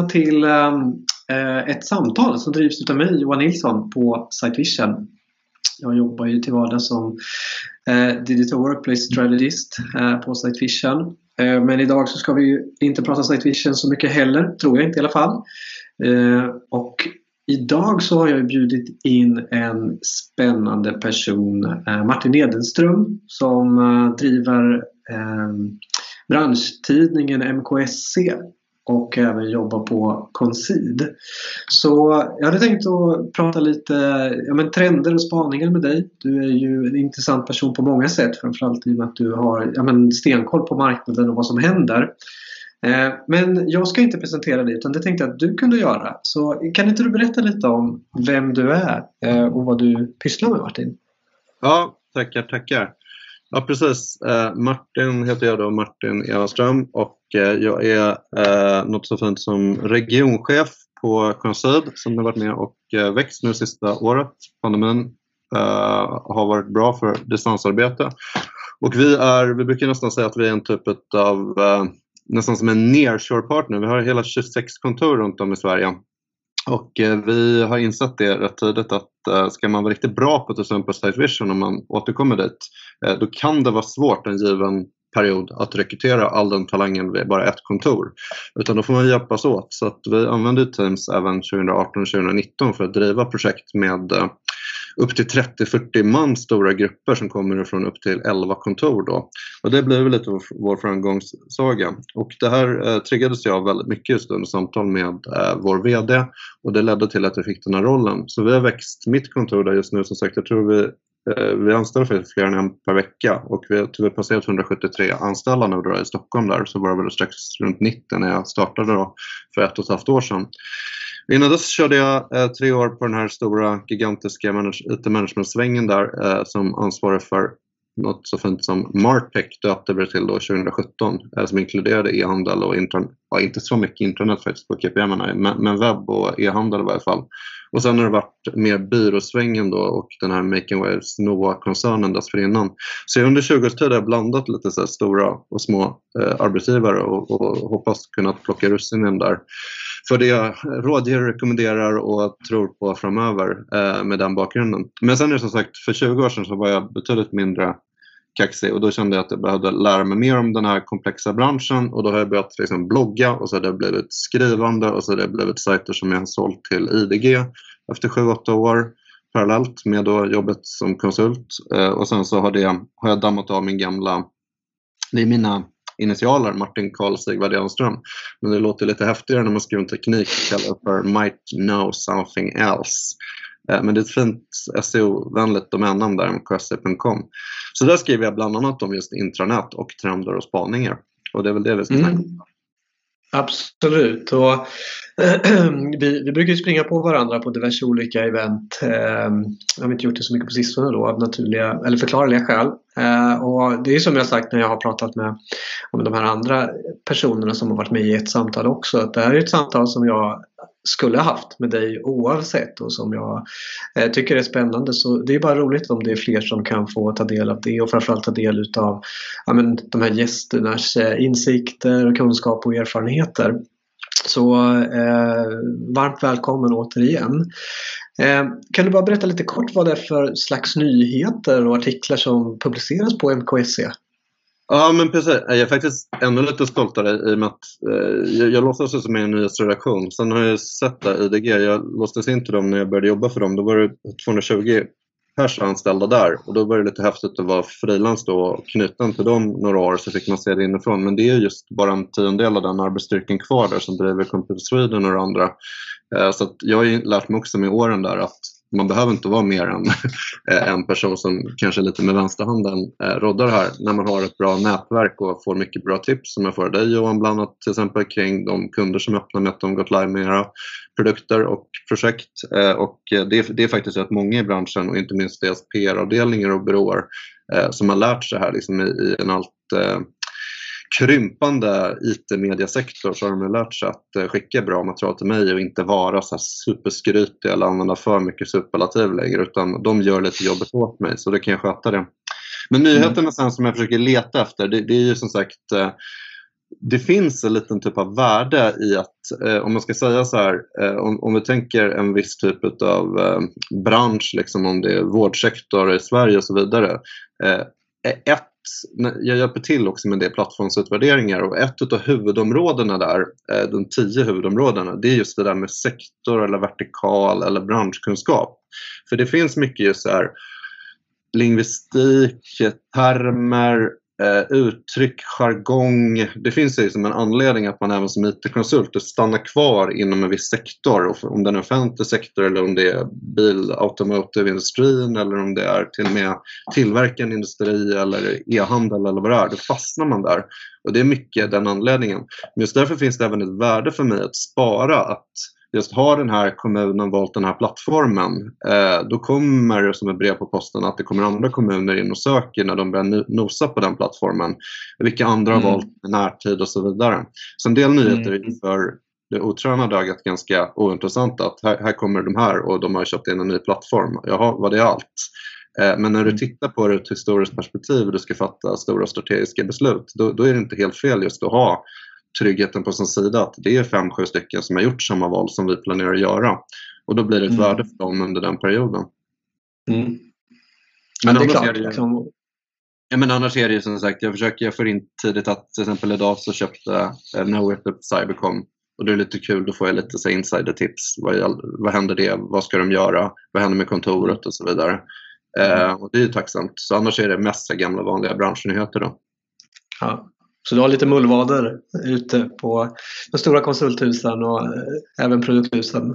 lyssna till ehm, eh, ett samtal som drivs av mig, Johan Nilsson, på Sitevision. Jag jobbar ju till vardags som eh, Digital Workplace Strategist eh, på Sitevision. Men idag så ska vi inte prata Sitevision så mycket heller, tror jag inte i alla fall. Och Idag så har jag bjudit in en spännande person, Martin Edenström, som driver ehm, branschtidningen MKSC och även jobba på Concid. Så jag hade tänkt att prata lite ja, men trender och spaningar med dig. Du är ju en intressant person på många sätt, framförallt i och med att du har ja, men stenkoll på marknaden och vad som händer. Eh, men jag ska inte presentera dig utan det tänkte jag att du kunde göra. Så kan inte du berätta lite om vem du är eh, och vad du pysslar med Martin? Ja, tackar, tackar. Ja, precis. Eh, Martin heter jag då, Martin Evaström och eh, jag är eh, något så fint som regionchef på Concid som har varit med och eh, växt nu sista året. Pandemin har varit bra för distansarbete. Och vi, är, vi brukar nästan säga att vi är en typ av nästan som en nearshore-partner. Vi har hela 26 kontor runt om i Sverige. Och eh, vi har insett det rätt tidigt att eh, ska man vara riktigt bra på till exempel Site Vision om man återkommer dit, eh, då kan det vara svårt en given period att rekrytera all den talangen vid bara ett kontor. Utan då får man hjälpas åt. Så att vi använder Teams även 2018-2019 för att driva projekt med upp till 30-40 man stora grupper som kommer från upp till 11 kontor. Då. Och det blev lite vår framgångssaga. Och det här eh, triggades jag väldigt mycket just under samtal med eh, vår VD och det ledde till att jag fick den här rollen. Så vi har växt mitt kontor där just nu, som sagt, jag tror vi Eh, vi anställer faktiskt fler än en per vecka och vi har typ passerat 173 anställda nu då i Stockholm där så var det väl strax runt 90 när jag startade då för ett och ett halvt år sedan. Innan dess körde jag eh, tre år på den här stora gigantiska IT management-svängen där eh, som ansvarig för något så fint som Martech döpte vi till då 2017 eh, som inkluderade e-handel och internet, ja, inte så mycket internet faktiskt på KPM men, men webb och e-handel i varje fall. Och sen har det varit mer byråsvängen då och den här Making Waves NOA-koncernen dessförinnan. Så under 20 års tid har jag blandat lite så stora och små eh, arbetsgivare och, och hoppas kunna plocka russinen där. För det jag rådger, rekommenderar och tror på framöver eh, med den bakgrunden. Men sen är det som sagt, för 20 år sedan så var jag betydligt mindre kaxig och då kände jag att jag behövde lära mig mer om den här komplexa branschen och då har jag börjat liksom blogga och så har det blivit skrivande och så har det blivit sajter som jag har sålt till IDG efter 7-8 år parallellt med då jobbet som konsult eh, och sen så har, det, har jag dammat av min gamla, det är mina initialer, Martin Karl Sigvard Enström. Men det låter lite häftigare när man skriver en teknik kallar för Might Know Something Else. Eh, men det är ett fint SEO-vänligt domännamn där, mkse.com. Så där skriver jag bland annat om just intranät och trender och spaningar. Och det är väl det vi ska snacka mm. Absolut. Och, vi, vi brukar springa på varandra på diverse olika event. Eh, jag har inte gjort det så mycket på sistone då av naturliga eller förklarliga skäl. Eh, och det är som jag sagt när jag har pratat med, med de här andra personerna som har varit med i ett samtal också. Att det här är ett samtal som jag skulle haft med dig oavsett och som jag eh, tycker är spännande. Så det är bara roligt om det är fler som kan få ta del av det och framförallt ta del av ja, men, de här gästernas eh, insikter, kunskap och erfarenheter. Så eh, varmt välkommen återigen. Eh, kan du bara berätta lite kort vad det är för slags nyheter och artiklar som publiceras på MKSC? Ja, men precis. Jag är faktiskt ännu lite stoltare i och med att eh, jag, jag låtsas som en nyhetsredaktion. Sen har jag sett det, IDG, jag låstes in till dem när jag började jobba för dem. Då var det 220 pers anställda där och då var det lite häftigt att vara frilans då och knuten till dem några år så fick man se det inifrån. Men det är just bara en tiondel av den arbetsstyrkan kvar där som driver Computer Sweden och andra. Eh, så jag har lärt mig också med åren där att man behöver inte vara mer än eh, en person som kanske lite med vänsterhanden eh, roddar här när man har ett bra nätverk och får mycket bra tips som jag får av dig Johan bland annat till exempel kring de kunder som öppnar med att de gått live med era produkter och projekt. Eh, och det är, det är faktiskt rätt många i branschen och inte minst deras PR-avdelningar och byråer som har lärt sig här liksom i, en allt krympande IT-mediasektor så har de lärt sig att eh, skicka bra material till mig och inte vara så superskrytiga eller använda för mycket superlativ längre utan de gör lite jobbet åt mig så då kan jag sköta det. Men nyheterna sen som jag försöker leta efter det, det är ju som sagt eh, det finns en liten typ av värde i att, eh, om man ska säga så här, eh, om, om vi tänker en viss typ av eh, bransch, liksom om det är vårdsektor i Sverige och så vidare. Eh, ett, jag hjälper till också med det plattformsutvärderingar och ett av huvudområdena där, eh, de tio huvudområdena, det är just det där med sektor eller vertikal eller branschkunskap. För det finns mycket just så här lingvistik, termer, eh, uttryck, jargong. Det finns ju liksom en anledning att man även som IT-konsult stannar kvar inom en viss sektor. Om det är en offentlig sektor eller om det är bil, automotive-industrin eller om det är till och med tillverkande industri eller e-handel eller vad det är. Då fastnar man där. Och det är mycket den anledningen. Men just därför finns det även ett värde för mig att spara att just har den här kommunen valt den här plattformen, eh, då kommer det som ett brev på posten att det kommer andra kommuner in och söker när de börjar nosa på den plattformen. Vilka andra har mm. valt närtid och så vidare. Så en del nyheter mm. för det otränade ögat ganska ointressant att här, här, kommer de här och de har köpt in en ny plattform. Jaha, var det allt? Eh, men när du mm. tittar på det ur ett historiskt perspektiv och du ska fatta stora strategiska beslut, då, då är det inte helt fel just att ha tryggheten på sin sida att det är fem, sju stycken som har gjort samma val som vi planerar att göra. Och då blir det ett mm. värde för dem under den perioden. Mm. Men, men det är klart. Är det, liksom... ja, men annars är det ju som sagt, jag försöker, jag får in tidigt att till exempel idag så köpte eh, Knowit upp Cybercom och det är lite kul, då får jag lite så insider-tips. Vad, vad händer det? Vad ska de göra? Vad händer med kontoret och så vidare. Mm. Eh, och det är ju tacksamt. Så annars är det mest gamla vanliga branschnyheter då. Ja. Så du har lite mullvader ute på de stora konsulthusen och eh, även produkthusen?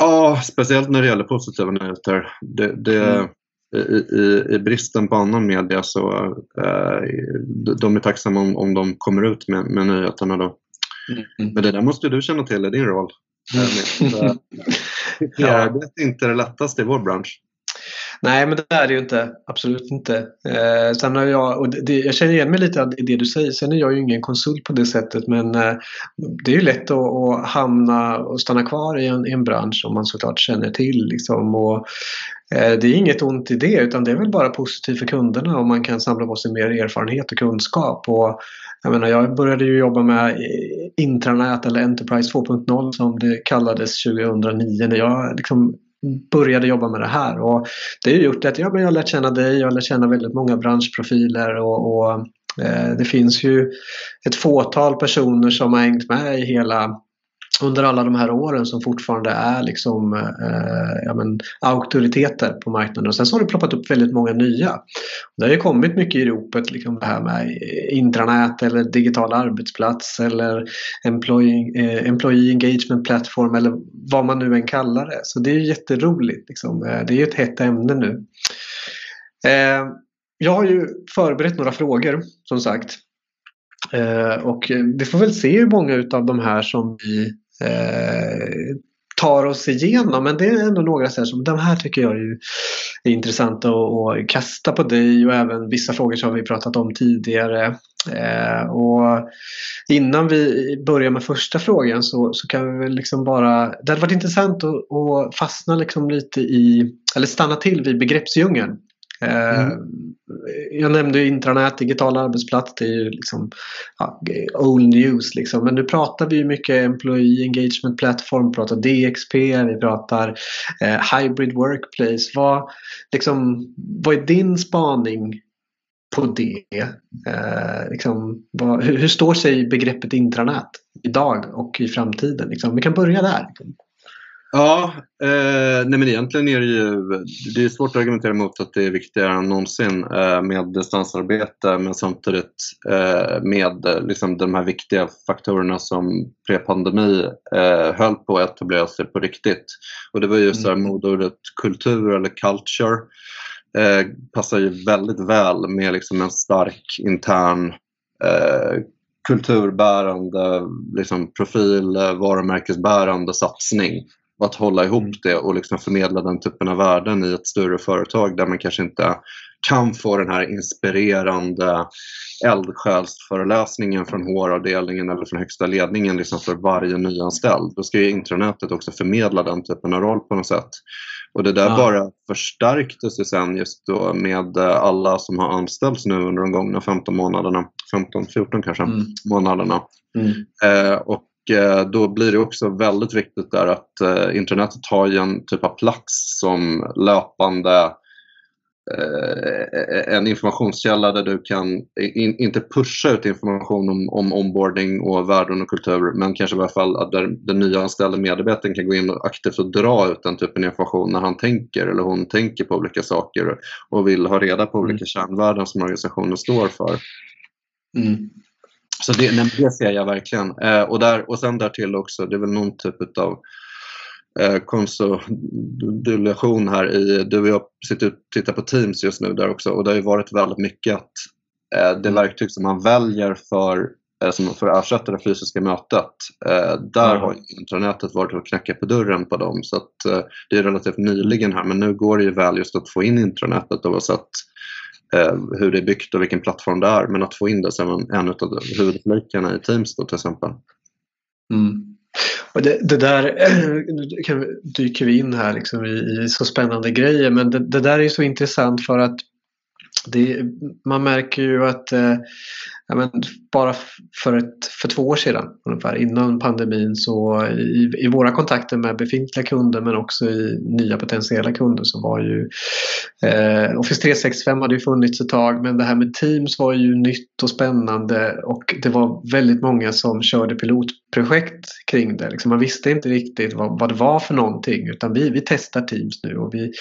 Ja, speciellt när det gäller positiva nyheter. Det, det, mm. i, i, I, bristen på annan media så eh, de är tacksamma om, om de kommer ut med, med nyheterna. Då. Mm. Men det där måste du känna till i din roll. Mm. ja. Det är inte det lättaste i vår bransch. Nej, men det är det ju inte. Absolut inte. Eh, sen har jag, och det, jag känner igen mig lite i det du säger. Sen är jag ju ingen konsult på det sättet men eh, det är ju lätt att, att, hamna och stanna kvar i en, i en bransch som man såklart känner till. Liksom, och, eh, det är inget ont i det utan det är väl bara positivt för kunderna om man kan samla på sig mer erfarenhet och kunskap. Och, jag, menar, jag började ju jobba med eh, intranät eller Enterprise 2.0 som det kallades 2009 när jag liksom började jobba med det här. Och det har gjort att jag har lärt känna dig, jag har lärt känna väldigt många branschprofiler och, och eh, det finns ju ett fåtal personer som har hängt med i hela under alla de här åren som fortfarande är liksom, eh, ja, men, auktoriteter på marknaden. Och sen så har det ploppat upp väldigt många nya. Det har ju kommit mycket i ropet, liksom det här med intranät eller digital arbetsplats eller employee, eh, employee engagement platform eller vad man nu än kallar det. Så det är jätteroligt. Liksom. Eh, det är ju ett hett ämne nu. Eh, jag har ju förberett några frågor som sagt. Eh, och vi får väl se hur många av de här som vi eh, tar oss igenom. Men det är ändå några så här som de här tycker jag är, är intressanta att kasta på dig och även vissa frågor som vi pratat om tidigare. Eh, och innan vi börjar med första frågan så, så kan vi väl liksom bara... Det hade varit intressant att, att fastna liksom lite i, eller stanna till vid begreppsdjungeln. Mm. Eh, jag nämnde intranät, digital arbetsplats, det är ju liksom ja, old news liksom. Men nu pratar vi mycket Employee Engagement Platform, vi pratar DXP, vi pratar eh, Hybrid Workplace. Vad, liksom, vad är din spaning på det? Eh, liksom, vad, hur, hur, står sig begreppet intranät idag och i framtiden? Liksom? Vi kan börja där. Ja, eh, nej men egentligen är det ju det är svårt att argumentera mot att det är viktigare än någonsin eh, med distansarbete men samtidigt eh, med liksom, de här viktiga faktorerna som pre-pandemi eh, höll på att etablera sig på riktigt. Och det var ju så här mm. modordet kultur eller culture eh, passar ju väldigt väl med liksom en stark intern eh, kulturbärande liksom profil, eh, varumärkesbärande satsning att hålla ihop mm. det och liksom förmedla den typen av värden i ett större företag där man kanske inte kan få den här inspirerande eldsjälsföreläsningen från HR-avdelningen eller från högsta ledningen liksom för varje nyanställd. Då ska ju intranätet också förmedla den typen av roll på något sätt. Och det där ja. bara förstärktes ju sen just då med alla som har anställts nu under de gångna 15 månaderna 15, 14 kanske mm. månaderna. Mm. Eh, och eh, då blir det också väldigt viktigt där att eh, internetet har en typ av plats som löpande Eh, en informationskälla där du kan, in, inte pusha ut information om, om onboarding och värden och kultur, men kanske i alla fall där den nyanställde medarbetaren kan gå in och aktivt och dra ut den typen av information när han tänker eller hon tänker på olika saker och vill ha reda på olika mm. kärnvärden som organisationen står för. Mm. Så det, det ser jag verkligen. Eh, och, där, och sen därtill också, det är väl någon typ av eh, konsolidation här i, du och jag sitter och tittar på Teams just nu där också och det har ju varit väldigt mycket att eh, det mm. verktyg som man väljer för, eh, som för att ersätta det fysiska mötet, eh, där mm. har intranätet varit och knackat på dörren på dem så att eh, det är relativt nyligen här men nu går det ju väl just att få in intranätet oavsett Eh, hur det är byggt och vilken plattform det är men att få in det som en, av huvudflikarna i Teams då till exempel. Mm. Och det, det där, nu dyker vi in här liksom i, i så spännande grejer men det, det, där är så intressant för att det, man märker ju att eh, men bara för, ett, för två år sedan ungefär innan pandemin så i, i våra kontakter med befintliga kunder men också i nya potentiella kunder så var ju eh, Office 365 hade ju funnits ett tag men det här med Teams var ju nytt och spännande och det var väldigt många som körde pilotprojekt kring det. Liksom man visste inte riktigt vad, vad det var för någonting utan vi, vi testar Teams nu och vi,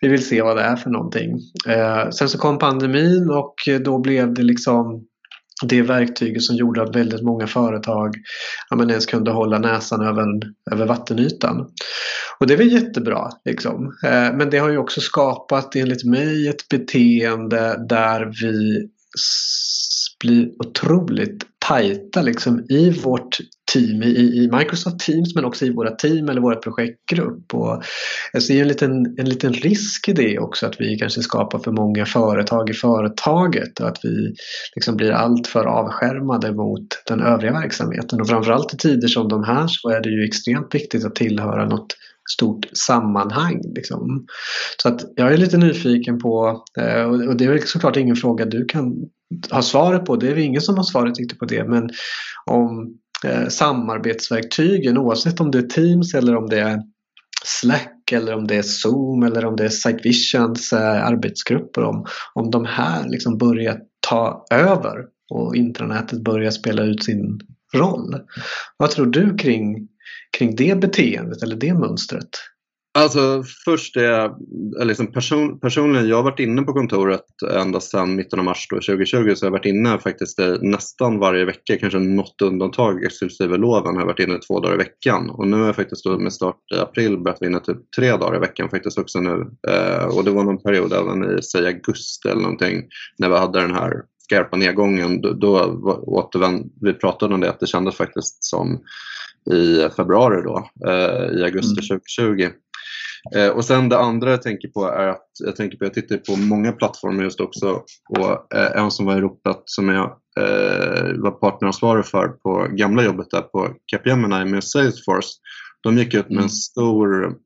vi vill se vad det är för någonting. Eh, sen så kom pandemin och då blev det liksom det verktyget som gjorde att väldigt många företag ja, men ens kunde hålla näsan över, över vattenytan. Och det var jättebra. Liksom. Eh, men det har ju också skapat enligt mig ett beteende där vi blir otroligt tajta liksom, i vårt team, i, i Microsoft Teams men också i våra team eller våra projektgrupp. Och jag ser en liten, en liten risk i det också att vi kanske skapar för många företag i företaget och att vi liksom blir alltför avskärmade mot den övriga verksamheten. Och framförallt i tider som de här så är det ju extremt viktigt att tillhöra något stort sammanhang. Liksom. Så att jag är lite nyfiken på, eh, och det är såklart ingen fråga du kan ha svaret på, det är ingen som har svaret riktigt på det, men om eh, samarbetsverktygen oavsett om det är Teams eller om det är Slack eller om det är Zoom eller om det är Sitevisions eh, arbetsgrupper om, om de här liksom börjar ta över och intranätet börjar spela ut sin roll. Vad tror du kring, kring det beteendet eller det mönstret? Alltså först är jag, liksom person, personligen, jag har varit inne på kontoret ända sedan mitten av mars då, 2020 så jag har varit inne faktiskt nästan varje vecka, kanske något undantag exklusive loven har jag varit inne två dagar i veckan. Och nu har jag faktiskt då med start i april börjat vara inne typ tre dagar i veckan faktiskt också nu. Eh, och det var någon period även i säg augusti eller någonting när vi hade den här skarpa nedgången. Då, då återvände, vi pratade om det att det kändes faktiskt som i februari då, eh, i augusti mm. 2020 Eh, och sen det andra jag tänker på är att jag tänker på, jag tittar på många plattformar just också och eh, en som var i ropet som jag eh, var partneransvarig för på gamla jobbet där på Capgemini med Salesforce. De gick ut med en mm. stor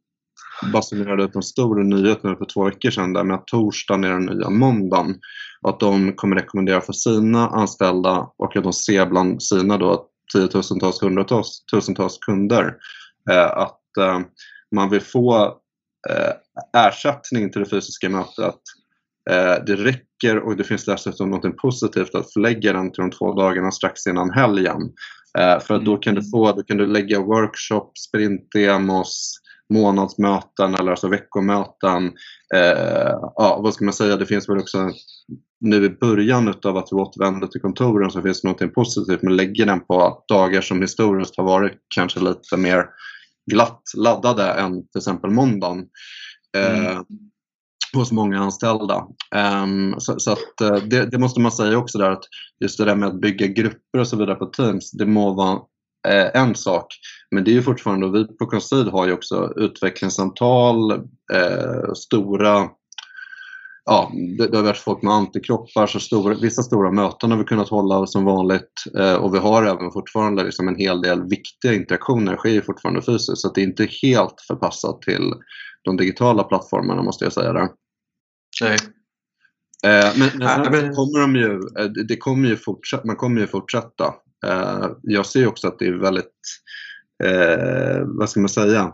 basunerade ut en stor nyhet nu för två veckor sedan där med att torsdagen är den nya måndagen. Och att de kommer rekommendera för sina anställda och att de ser bland sina då tiotusentals, hundratusentals kunder eh, att eh, man vill få ersättning till det fysiska mötet. Eh, det räcker och det finns dessutom något positivt att förlägga den till de två dagarna strax innan helgen. Eh, för att då kan du mm. få, då kan du lägga workshops, sprintdemos, månadsmöten eller alltså veckomöten. Eh, ja, vad ska man säga, det finns väl också nu i början av att vi återvänder till kontoren så finns det något positivt men lägger den på dagar som historiskt har varit kanske lite mer glatt laddade än till exempel måndagen. Eh, mm. hos många anställda. Um, så, så att, uh, det, det, måste man säga också där att just det där med att bygga grupper och så vidare på Teams, det må vara uh, en sak. Men det är ju fortfarande, vi på Concede har ju också utvecklingssamtal, uh, stora ja, det, det har varit folk med antikroppar, så stora, vissa stora möten har vi kunnat hålla som vanligt eh, och vi har även fortfarande liksom en hel del viktiga interaktioner sker fortfarande fysiskt så det är inte helt förpassat till de digitala plattformarna måste jag säga där. Nej. Eh, men, men, men, kommer de ju, det kommer ju fortsätta, man kommer ju fortsätta. jag ser också att det är väldigt, vad ska man säga,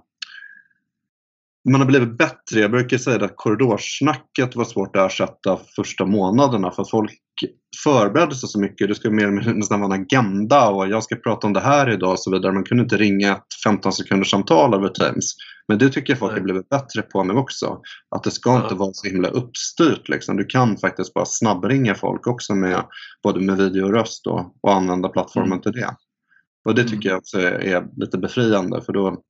man har blivit bättre. Jag brukar säga att korridorsnacket var svårt att ersätta första månaderna för att folk förberedde sig så mycket. Det skulle mer nästan vara en agenda och jag ska prata om det här idag och så vidare. Man kunde inte ringa ett 15 sekunders samtal över Teams. Men det tycker jag folk har blivit bättre på nu också. Att det ska ja. inte vara så himla uppstyrt. Liksom. Du kan faktiskt bara snabbringa folk också med både med video och röst då, och använda plattformen mm. till det. Och det tycker jag också är lite befriande för då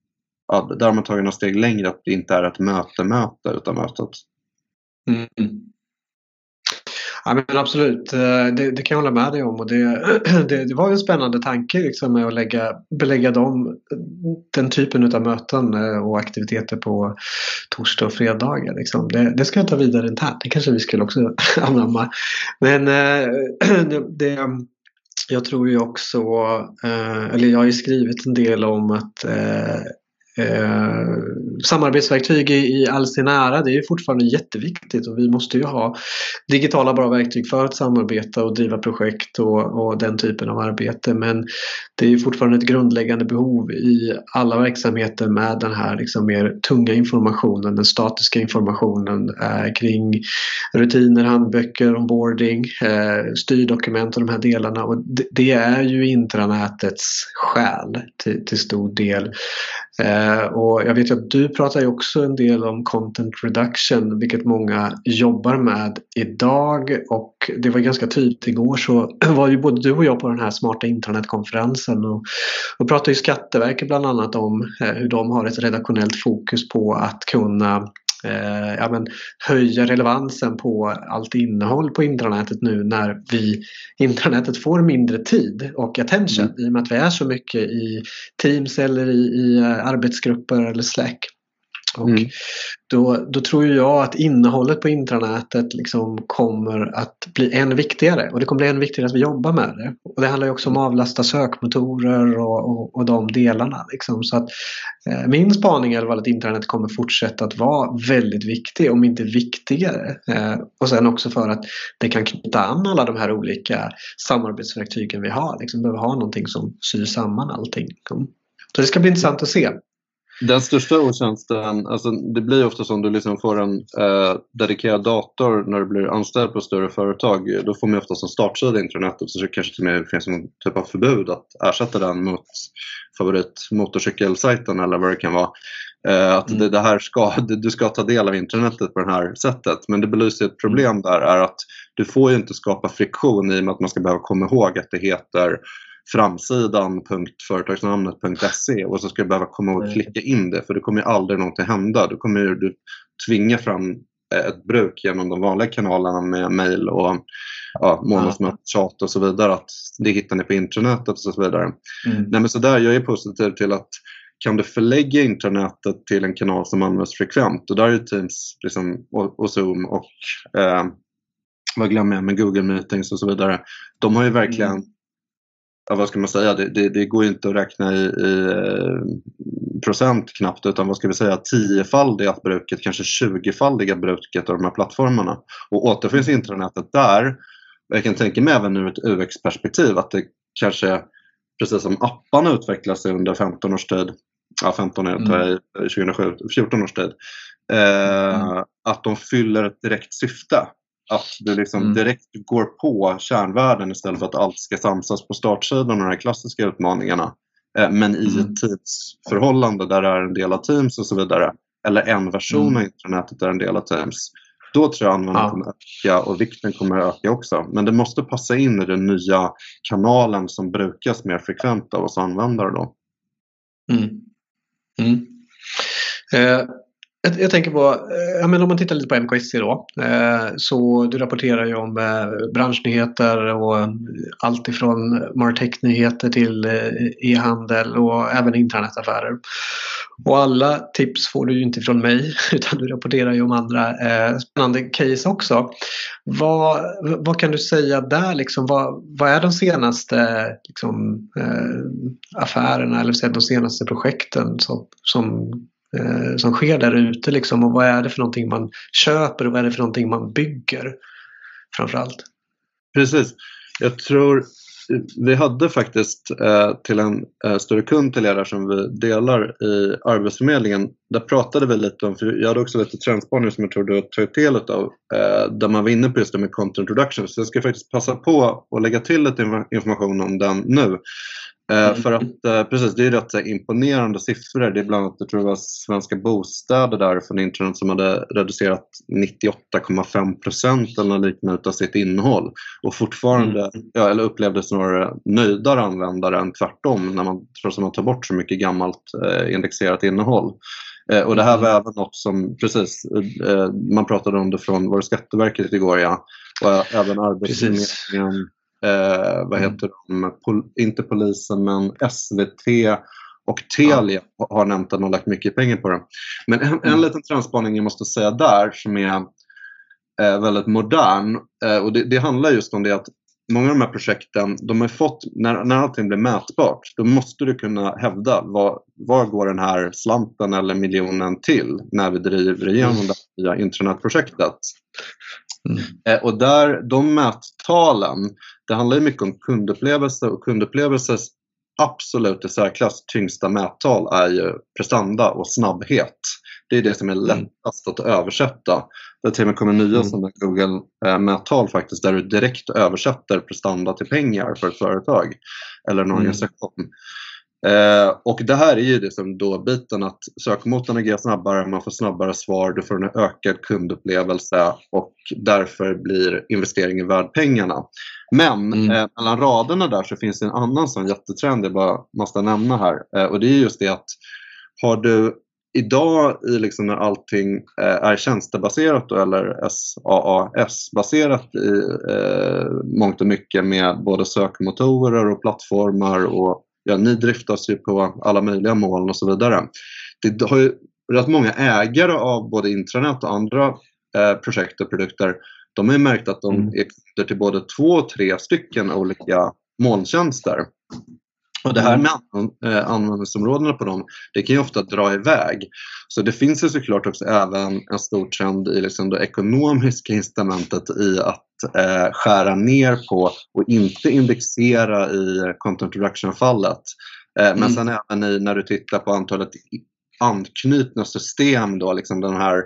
ja, där har man tagit några steg längre, att det inte är ett möte-möte utan mötet. Mm. Ja, men absolut, eh, det, det, kan jag hålla med dig om. Och det, det, det var en spännande tanke liksom, med att lägga, belägga dem, den typen av möten eh, och aktiviteter på torsdag och fredagar. Liksom. Det, det, ska jag ta vidare internt. Det kanske vi skulle också anamma. Men eh, det, jag tror ju också, eller jag har ju skrivit en del om att Eh, samarbetsverktyg i, i all sin ära, det är ju fortfarande jätteviktigt och vi måste ju ha digitala bra verktyg för att samarbeta och driva projekt och, och den typen av arbete. Men det är ju fortfarande ett grundläggande behov i alla verksamheter med den här liksom mer tunga informationen, den statiska informationen eh, kring rutiner, handböcker, onboarding, eh, styrdokument och de här delarna. Och det, det är ju intranätets själ till, till stor del. Eh, Eh, och jag vet att du pratar ju också en del om content reduction, vilket många jobbar med idag. Och det var ganska tydligt igår så var ju både du och jag på den här smarta internetkonferensen och, och pratade ju Skatteverket bland annat om eh, hur de har ett redaktionellt fokus på att kunna eh, ja, men, höja relevansen på allt innehåll på intranätet nu när vi intranätet får mindre tid och attention mm. i och med att vi är så mycket i Teams eller i, i eh, arbetsgrupper eller Slack. Och mm. då, då tror jag att innehållet på intranätet liksom kommer att bli än viktigare och det kommer bli än viktigare att vi jobbar med det. Och Det handlar också om att avlasta sökmotorer och, och, och de delarna. Liksom. Så att, eh, min spaning är att intranät kommer fortsätta att vara väldigt viktig, om inte viktigare. Eh, och sen också för att det kan knyta an alla de här olika samarbetsverktygen vi har. Liksom behöver ha någonting som syr samman allting. Så det ska bli intressant att se. Den största otjänsten, alltså det blir ofta som du liksom får en eh, dedikerad dator när du blir anställd på större företag. Då får man ofta som startsida internetet så det kanske till och med finns någon typ av förbud att ersätta den mot favoritmotorcykelsajten eller vad det kan vara. Eh, att mm. det, det, här ska, du ska ta del av internetet på det här sättet. Men det belyser ett problem där är att du får ju inte skapa friktion i och med att man ska behöva komma ihåg att det heter framsidan.företagsnamnet.se och så ska du behöva komma och klicka in det för det kommer ju aldrig någonting hända. Du kommer ju du tvinga fram ett bruk genom de vanliga kanalerna med mail och ja, månadsmöte, tjat och så vidare. Att det hittar ni på internetet och så vidare. Mm. Nej, men så där, jag är positiv till att kan du förlägga intranätet till en kanal som används frekvent och där är Teams liksom, och, och Zoom och eh, vad glömmer jag med Google Meetings och så vidare. De har ju verkligen mm ja, vad ska man säga, det, det, det går inte att räkna i, i, eh, procent knappt utan vad ska vi säga, tiofaldigat bruket, kanske tjugofaldigat bruket av de här plattformarna. Och återfinns intranätet där, jag kan tänka mig även ur ett UX-perspektiv att det kanske, precis som apparna utvecklas under 15 års tid, ja 15 är mm. 2007, 14 års tid, eh, mm. att de fyller ett direkt syfte. Att du liksom mm. direkt går på kärnvärden istället för att allt ska samsas på startsidan och de här klassiska utmaningarna. Eh, men i mm. ett tidsförhållande där det är en del av Teams och så vidare. Eller en version mm. av intranätet är en del av Teams. Då tror jag användningen ja. kommer öka och vikten kommer öka också. Men det måste passa in i den nya kanalen som brukas mer frekvent av oss användare. Då. Mm. Mm. Eh, jag, jag, tänker på, eh, ja, men om man tittar lite på MKSC då. Eh, så du rapporterar ju om eh, branschnyheter och allt ifrån Martech-nyheter till eh, e-handel och även intranetaffärer. Och alla tips får du ju inte från mig utan du rapporterar ju om andra eh, spännande case också. Vad, vad kan du säga där liksom? Vad, vad är de senaste liksom, eh, affärerna eller de senaste projekten som, som eh, som sker där ute liksom och vad är det för någonting man köper och vad är det för någonting man bygger? framförallt. Precis. Jag tror vi hade faktiskt eh, till en eh, större kund till er där som vi delar i Arbetsförmedlingen. Där pratade vi lite om, för jag hade också lite trendspaning som jag tror du har tagit del av, eh, där man var inne på just det med content introduction. Så jag ska faktiskt passa på att lägga till lite information om den nu. Eh, mm. För att eh, precis, det är rätt imponerande siffror. Det är bland annat, jag tror det var Svenska Bostäder där från internet som hade reducerat 98,5 procent eller liknande av sitt innehåll och fortfarande, mm. ja, eller upplevde snarare nöjdare användare än tvärtom när man, trots att man tar bort så mycket gammalt eh, indexerat innehåll. Eh, och det här var mm. även något som, precis, eh, man pratade om det från, var det Skatteverket igår ja, och även Arbetsförmedlingen eh, vad mm. heter de, Pol inte polisen men SVT och Telia ja. har nämnt att de har lagt mycket pengar på det. Men en, en mm. liten transpaning jag måste säga där som är eh, väldigt modern eh, och det, det, handlar just om det att många av de här projekten, de har fått, när, när allting blir mätbart, då måste du kunna hävda vad, vad går den här slanten eller miljonen till när vi driver igenom mm. det nya intranetprojektet. Mm. Eh, och där, de mättalen, det handlar ju mycket om kundupplevelse och kundupplevelses absolut i särklass tyngsta mättal är ju prestanda och snabbhet. Det är det som är mm. lättast att översätta. Det till och med kommer nya mm. Google-mättal faktiskt där du direkt översätter prestanda till pengar för ett företag eller en mm. organisation. Eh, och det här är ju det som då biten att sökmotorn agerar snabbare, man får snabbare svar, du får en ökad kundupplevelse och därför blir investeringen värd pengarna. Men mm. eh, mellan raderna där så finns det en annan sån jättetrend jag bara måste nämna här eh, och det är just det att har du idag i liksom när allting eh, är tjänstebaserat då, eller SaaS-baserat i eh, mångt och mycket med både sökmotorer och plattformar och ja, ni driftas ju på alla möjliga moln och så vidare. Det har ju rätt många ägare av både intranät och andra eh, projekt och produkter. De har ju märkt att de mm. är kunder till både två och tre stycken olika molntjänster. Och det här mm. med eh, användningsområdena på dem, det kan ju ofta dra iväg. Så det finns ju såklart också även en stor trend i liksom det ekonomiska incitamentet i att eh, skära ner på och inte indexera i content reduction-fallet. Eh, men mm. sen även i, när du tittar på antalet anknutna system, då, liksom den här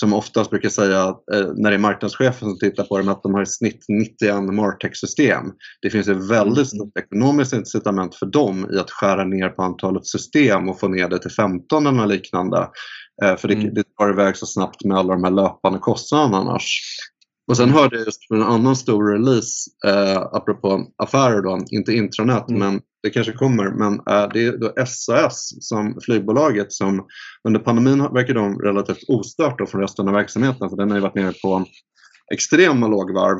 som oftast brukar säga eh, när det är marknadschefen som tittar på dem att de har i snitt 91 Martech-system. Det finns ett väldigt mm. stort ekonomiskt incitament för dem i att skära ner på antalet system och få ner det till 15 eller liknande. Eh, för det, mm. det tar iväg så snabbt med alla de här löpande kostnaderna annars. Och sen hörde jag just en annan stor release, eh, apropå affärer då, inte intranät, mm. men det kanske kommer, men äh, det är då SAS som flygbolaget som under pandemin verkar de relativt ostört då från resten av verksamheten för den har ju varit nere på extrema lågvarv.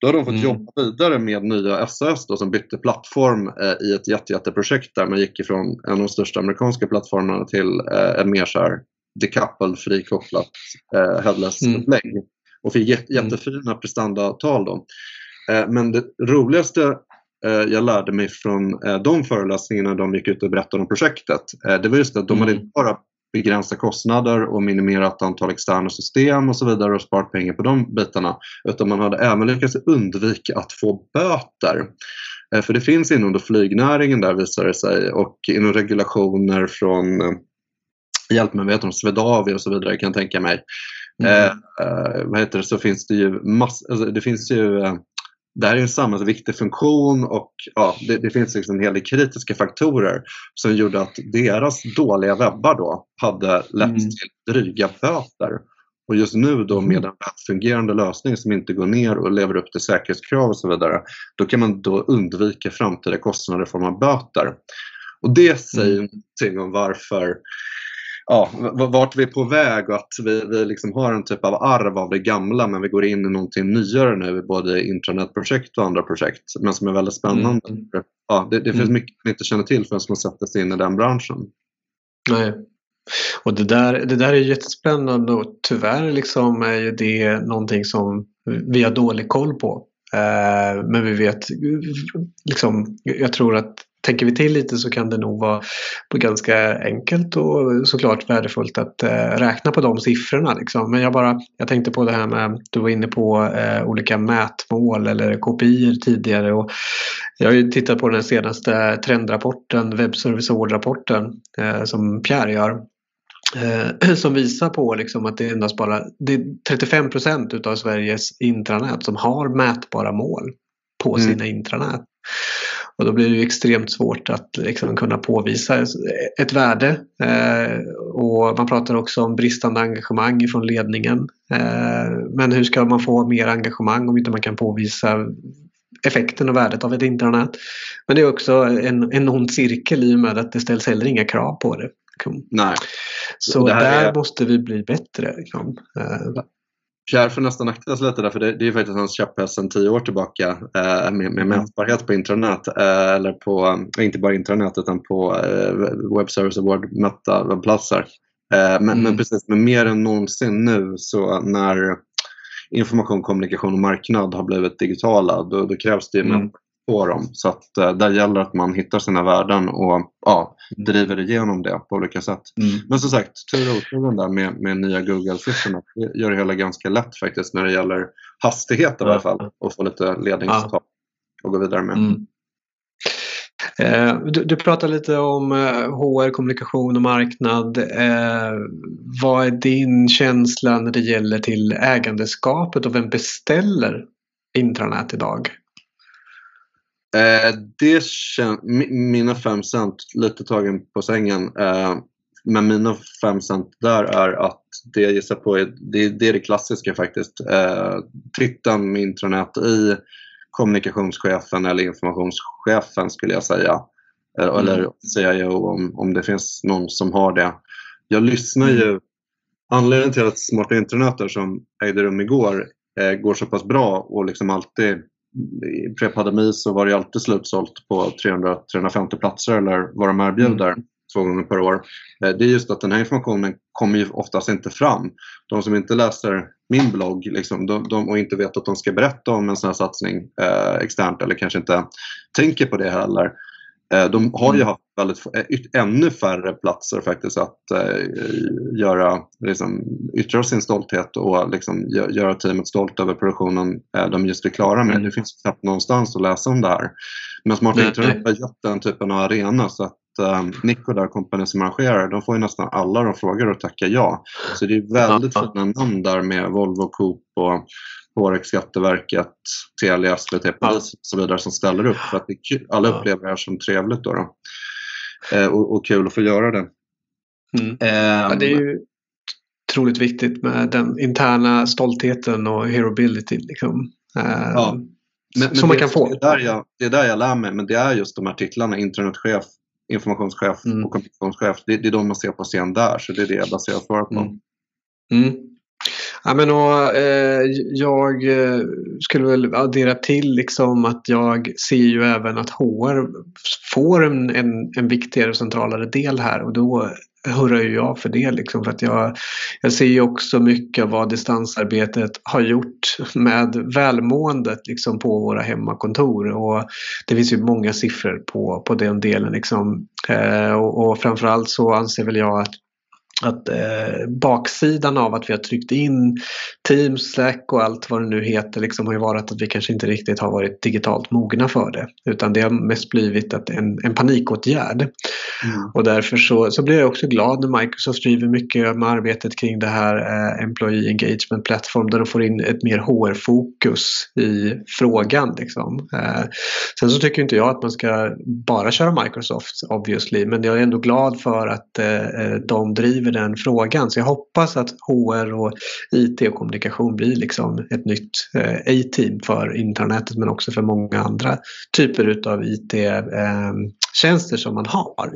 Då har de fått mm. jobba vidare med nya SAS då, som bytte plattform eh, i ett jätte, jätteprojekt där man gick ifrån en av de största amerikanska plattformarna till eh, en mer så här decoupled, frikopplat eh, headless-upplägg. Mm. Och fick mm. jättefina prestandaavtal då. Eh, men det roligaste Eh, jag lärde mig från eh, de föreläsningarna de gick ut och berättade om projektet. Det var just att de hade mm. inte bara begränsat kostnader och minimerat antal externa system och så vidare och sparat pengar på de bitarna. Utan man hade även lyckats undvika att få böter. För det finns inom flygnäringen där visar det sig och inom regulationer från hjälp mig, vet om Swedavia och så vidare kan jag tänka mig. Mm. Eh, vad heter det, så finns det ju mass, alltså det finns ju det här är en samhällsviktig funktion och ja, det, det, finns liksom en hel del kritiska faktorer som gjorde att deras dåliga webbar då hade lett mm. till dryga böter. Och just nu då med en fungerande lösning som inte går ner och lever upp till säkerhetskrav och så vidare, då kan man då undvika framtida kostnader i form av böter. Och det säger mm. någonting om varför ja, vart vi är på väg och att vi, vi liksom har en typ av arv av det gamla men vi går in i någonting nyare nu i både intranetprojekt och andra projekt men som är väldigt spännande. Mm. Ja, det, det finns mm. mycket man inte känner till förrän man sätter sig in i den branschen. Nej. Och det där, det där är jättespännande och tyvärr liksom är ju det någonting som vi har dålig koll på. Eh, men vi vet, liksom, jag tror att tänker vi till lite så kan det nog vara ganska enkelt och såklart värdefullt att eh, räkna på de siffrorna. Liksom. Men jag, bara, jag tänkte på det här med, du var inne på eh, olika mätmål eller kopior tidigare. Och jag har ju tittat på den senaste trendrapporten, Webbservice Award-rapporten eh, som Pierre gör. Som visar på liksom att det är endast bara det är 35 procent utav Sveriges intranät som har mätbara mål på mm. sina intranät. Och då blir det extremt svårt att liksom kunna påvisa ett värde. Eh, och man pratar också om bristande engagemang från ledningen. Eh, men hur ska man få mer engagemang om inte man kan påvisa effekten och värdet av ett intranät? Men det är också en, en ond cirkel i och med att det ställs heller inga krav på det. Nej. Så där är... måste vi bli bättre. Liksom. Eh, Pierre får nästan akta sig lite där, för det, det är faktiskt hans käpphäst sedan tio år tillbaka eh, med, med mm. mätbarhet på intranät. Eh, eller på, eh, inte bara intranät utan på eh, Web Service Award mätta webbplatser. Eh, men, mm. men precis, men mer än någonsin nu så när information, kommunikation och marknad har blivit digitala då, då krävs det mm på dem. Så att eh, där gäller att man hittar sina värden och ja, mm. driver igenom det på olika sätt. Mm. Men som sagt, tur och oturen där med, med nya Google-siffrorna det gör det hela ganska lätt faktiskt när det gäller hastighet i alla fall och få lite ledningstal ja. och gå vidare med. Mm. Eh, du, du pratar lite om HR, eh, kommunikation och marknad. Eh, vad är din känsla när det gäller till ägandeskapet och vem beställer intranät idag? Eh, det kän, mina fem cent, lite tagen på sängen, eh, men mina fem cent där är att det jag gissar på är det, det, är det klassiska faktiskt. Eh, titeln med intranät i kommunikationschefen eller informationschefen skulle jag säga. Eh, mm. Eller CIO om, om det finns någon som har det. Jag lyssnar ju, mm. anledningen till att Smarta intranät som ägde rum igår eh, går så pass bra och liksom alltid i pre-pandemi så var det alltid slutsålt på 300-350 platser eller vad de erbjuder mm. två gånger per år. Eh, det är just att den här informationen kommer ju oftast inte fram. De som inte läser min blogg liksom, de, de, och inte vet att de ska berätta om en sån här satsning eh, externt eller kanske inte tänker på det heller de har ju mm. haft väldigt, eh, ännu färre platser faktiskt att eh, göra, liksom, yttra sin stolthet och liksom, göra teamet stolt över produktionen de just är klara med. Mm. Det finns knappt någonstans att läsa om det här. Men Smarta Internet har gett den typen av arena så att um, Nico där, kompani som arrangerar, de får ju nästan alla de frågar och tackar ja. Så det är väldigt fina namn där med Volvo, Coop och HR, Skatteverket, Telia, SVT, Polis och så vidare som ställer upp för att alla upplever det här som trevligt. Då, då. Eh, och, och, kul att få göra det. Mm. Eh, ja, det är ju otroligt viktigt med den interna stoltheten och herobility. Liksom. Eh, ja. Men, som men man det, kan få. Det är, där jag, det är där jag lär mig, men det är just de här titlarna, internetchef, informationschef mm. och kommunikationschef. Det, det, är de man ser på scen där, så det är det jag baserar svaret på. Mm. Mm. Ja, men och, eh, jag eh, skulle väl addera till liksom att jag ser ju även att HR får en, en, en viktigare och centralare del här och då hurrar ju jag för det. Liksom, för att jag, jag ser ju också mycket av vad distansarbetet har gjort med välmåendet liksom, på våra hemmakontor. Och det finns ju många siffror på, på den delen. Liksom. Eh, och, och framförallt så anser väl jag att att eh, baksidan av att vi har tryckt in Teams, Slack och allt vad det nu heter liksom har ju varit att vi kanske inte riktigt har varit digitalt mogna för det. Utan det har mest blivit att en, en panikåtgärd. Mm. Och därför så, så blir jag också glad när Microsoft driver mycket med arbetet kring det här eh, Employee Engagement Platform där de får in ett mer HR-fokus i frågan. Liksom. Eh, sen så tycker inte jag att man ska bara köra Microsoft obviously men jag är ändå glad för att eh, eh de driver driver den frågan. Så jag hoppas att HR och IT och kommunikation blir liksom ett nytt eh, A-team för internetet men också för många andra typer av IT-tjänster eh, som man har.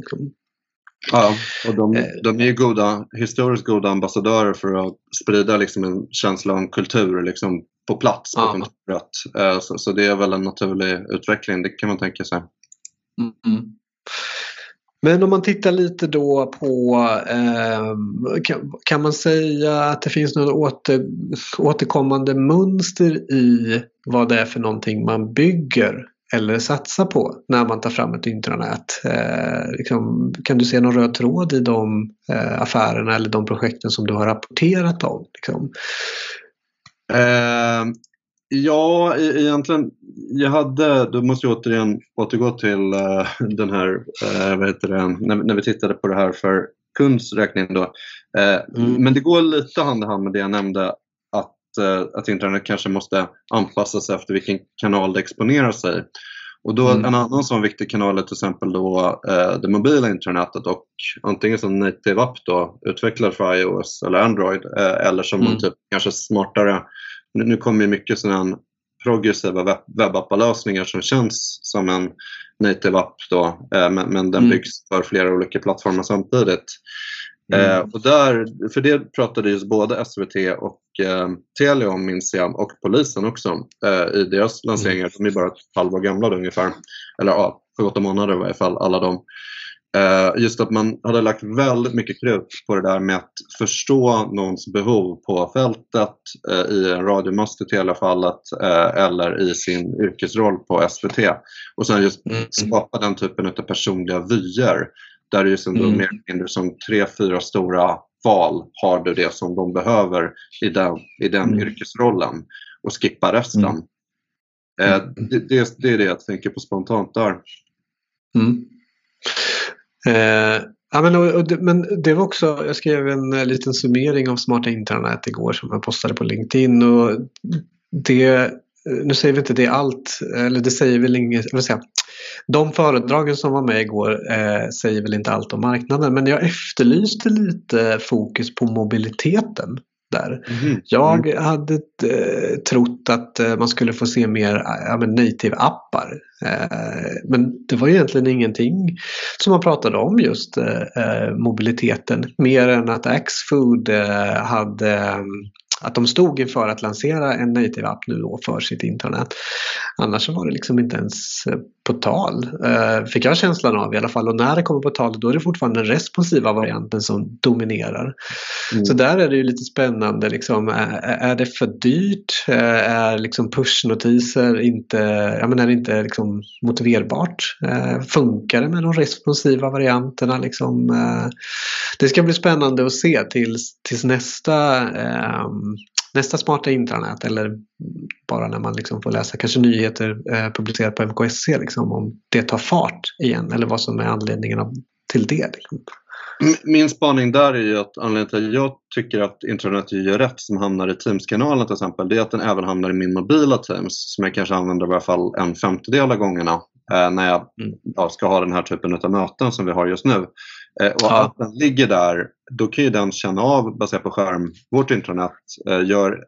Ja, och de, eh. de är ju goda, historiskt goda ambassadörer för att sprida liksom en känsla om kultur liksom på plats på ja. kontoret. Så, så, det är väl en naturlig utveckling, det kan man tänka sig. Mm. Men om man tittar lite då på, eh, kan, kan, man säga att det finns något åter, återkommande mönster i vad det är för någonting man bygger eller satsar på när man tar fram ett intranät? Eh, liksom, kan du se någon röd tråd i de eh, affärerna eller de projekten som du har rapporterat om? Liksom? Ehm, Ja, e egentligen. Jag hade, då måste jag återigen återgå till uh, den här, uh, vad heter det, när, när vi tittade på det här för kunds räkning då. Uh, mm. Men det går lite hand i hand med det jag nämnde Eh, att internet kanske måste anpassas efter vilken kanal det exponerar sig. Och då mm. En annan sån viktig kanal är till exempel då, det mobila internetet och antingen som native app då, utvecklad för iOS eller Android eller som mm. typ kanske smartare. Nu, nu kommer mycket sådana progressiva webb webbappalösningar som känns som en native app då, eh, men, men, den mm. byggs för flera olika plattformar samtidigt. Mm. Eh, och där, för det pratade just både SVT och eh, Telia om minns jag och polisen också eh, i deras lanseringar. Mm. De är bara ett halvår gamla då, ungefär. Eller ja, sju, åtta månader i varje fall, alla de. Eh, just att man hade lagt väldigt mycket krut på det där med att förstå någons behov på fältet eh, i en radiomast i Telia-fallet eh, eller i sin yrkesroll på SVT. Och sen just mm. skapa den typen av personliga vyer där det är mm. mer eller mindre som tre, fyra stora val har du det som de behöver i den, i den mm. yrkesrollen och skippa resten. Mm. Eh, det, det, det, är det jag tänker på spontant där. Mm. Eh, ja, men, och, och, men det var också, jag skrev en eh, liten summering av smarta intranät igår som jag postade på LinkedIn och det eh, nu säger vi inte det allt, eller det säger väl inget, vad säga, de föredragen som var med igår eh, säger väl inte allt om marknaden men jag efterlyste lite fokus på mobiliteten där. Mm. Jag mm. hade eh, trott att eh, man skulle få se mer ja, native-appar. Eh, men det var egentligen ingenting som man pratade om just eh, eh, mobiliteten mer än att Axfood hade att de stod inför att lansera en native app nu då för sitt intranät. Annars var det liksom inte ens eh, på tal, eh, fick jag känslan av i alla fall. Och när det kommer på tal då är det fortfarande den responsiva varianten som dominerar. Mm. Så där är det ju lite spännande. Liksom, är, det för dyrt? Eh, är liksom pushnotiser inte, ja, men är det inte liksom motiverbart? Funkar det med de responsiva varianterna? Liksom, det ska bli spännande att se tills, tills nästa nästa smarta intranät eller bara när man liksom får läsa kanske nyheter eh, publicerat på MKSC liksom, om det tar fart igen eller vad som är anledningen av, till det. Liksom. Min spaning där är ju att anledningen till att jag tycker att intranät gör rätt som hamnar i Teams-kanalen till exempel, det är att den även hamnar i min mobila Teams som jag kanske använder i alla fall en femtedel av gångerna eh, när jag mm. ja, ska ha den här typen av möten som vi har just nu. Eh, och ja. att den ligger där, då kan ju den känna av baserat på skärm. Vårt intranät eh, gör,